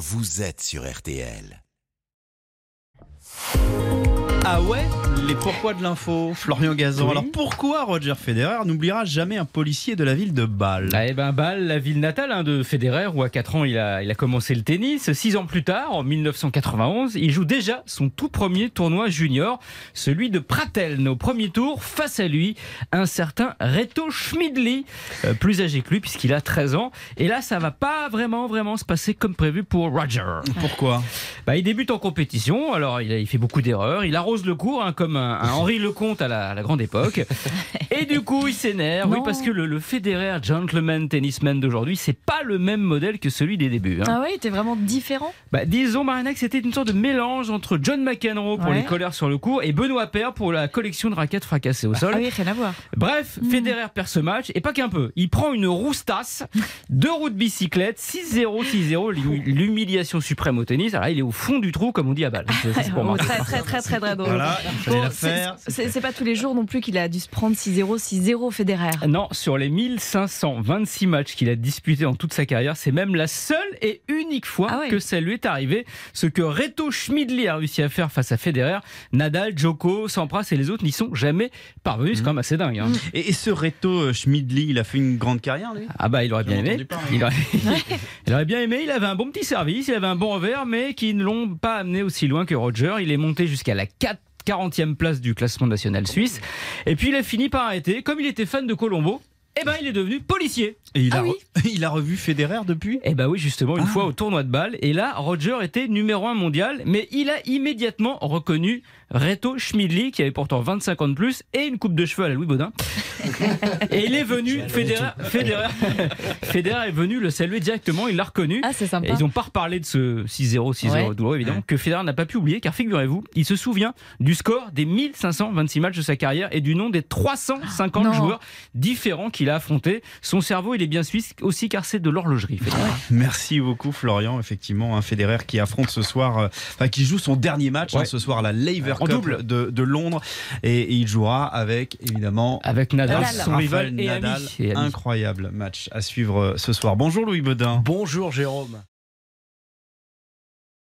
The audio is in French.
vous êtes sur RTL. Ah ouais? Les pourquoi de l'info, Florian Gazan. Oui. Alors pourquoi Roger Federer n'oubliera jamais un policier de la ville de Bâle? Ah, eh ben, Bâle, la ville natale hein, de Federer, où à 4 ans il a, il a commencé le tennis. 6 ans plus tard, en 1991, il joue déjà son tout premier tournoi junior, celui de Prateln. Au premier tour, face à lui, un certain Reto Schmidli, euh, plus âgé que lui puisqu'il a 13 ans. Et là, ça va pas vraiment, vraiment se passer comme prévu pour Roger. Pourquoi? Bah, il débute en compétition, alors il, a- il fait beaucoup d'erreurs, il arrose le cours hein, comme un, un Henri Lecomte à la, à la grande époque. Et du coup, il s'énerve, oui, parce que le, le Federer Gentleman Tennisman d'aujourd'hui, c'est pas le même modèle que celui des débuts. hein. Ah ouais, t'es vraiment différent? Bah, disons, Marina, que c'était une sorte de mélange entre John McEnroe pour Ouais. les colères sur le cours et Benoît Paire pour la collection de raquettes fracassées au sol. Ah oui, rien à voir. Bref, Federer perd ce match et pas qu'un peu. Il prend une roustasse, deux roues de bicyclette, 6-0, 6-0, l'hum- l'humiliation suprême au tennis. Alors là, il est au fond du trou, comme on dit à Oh, moi. très, très, très, très, très drôle. Voilà, c'est- pas tous les jours non plus qu'il a dû se prendre 6-0, 6-0 Federer. Non, sur les 1526 matchs qu'il a disputés en toute sa carrière, c'est même la seule et unique fois Ah ouais. que ça lui est arrivé. Ce que Reto Schmidli a réussi à faire face à Federer, Nadal, Djoko, Sampras et les autres n'y sont jamais parvenus. C'est quand même assez dingue. hein. Et, et ce Reto euh, Schmidli, il a fait une grande carrière, lui? Ah bah il aurait bien aimé. il aurait bien aimé. Il avait un bon petit service, il avait un bon revers, mais qui ne l'ont pas amené aussi loin que Roger. Il est monté jusqu'à la 4 40e place du classement national suisse. Et puis il a fini par arrêter. Comme il était fan de Colombo, eh ben il est devenu policier. Et il, Ah a oui. re- il a revu Federer depuis? Eh bah oui, justement, une Ah. fois au tournoi de balle. Et là, Roger était numéro un mondial, mais il a immédiatement reconnu Reto Schmidli, qui avait pourtant 25 ans de plus et une coupe de cheveux à la Louis Baudin. et il est venu, Federer, Federer, Federer est venu le saluer directement, il l'a reconnu. Ah, c'est Et sympa. ils n'ont pas reparlé de ce 6-0, 6-0 Ouais. douloureux évidemment, que Federer n'a pas pu oublier, car figurez-vous, il se souvient du score des 1526 matchs de sa carrière et du nom des 350 Non. joueurs différents qu'il a affrontés. Son cerveau, il est bien suisse aussi, car c'est de l'horlogerie. Merci beaucoup Florian, effectivement, un Federer qui affronte ce soir, euh, enfin qui joue son dernier match hein, ce soir à la Laver En Cup double. de, de Londres et, et il jouera avec évidemment Avec Nadal, Nadal. son rival Nadal. Et ami. Incroyable match à suivre euh, ce soir. Bonjour Louis Baudin. Bonjour Jérôme.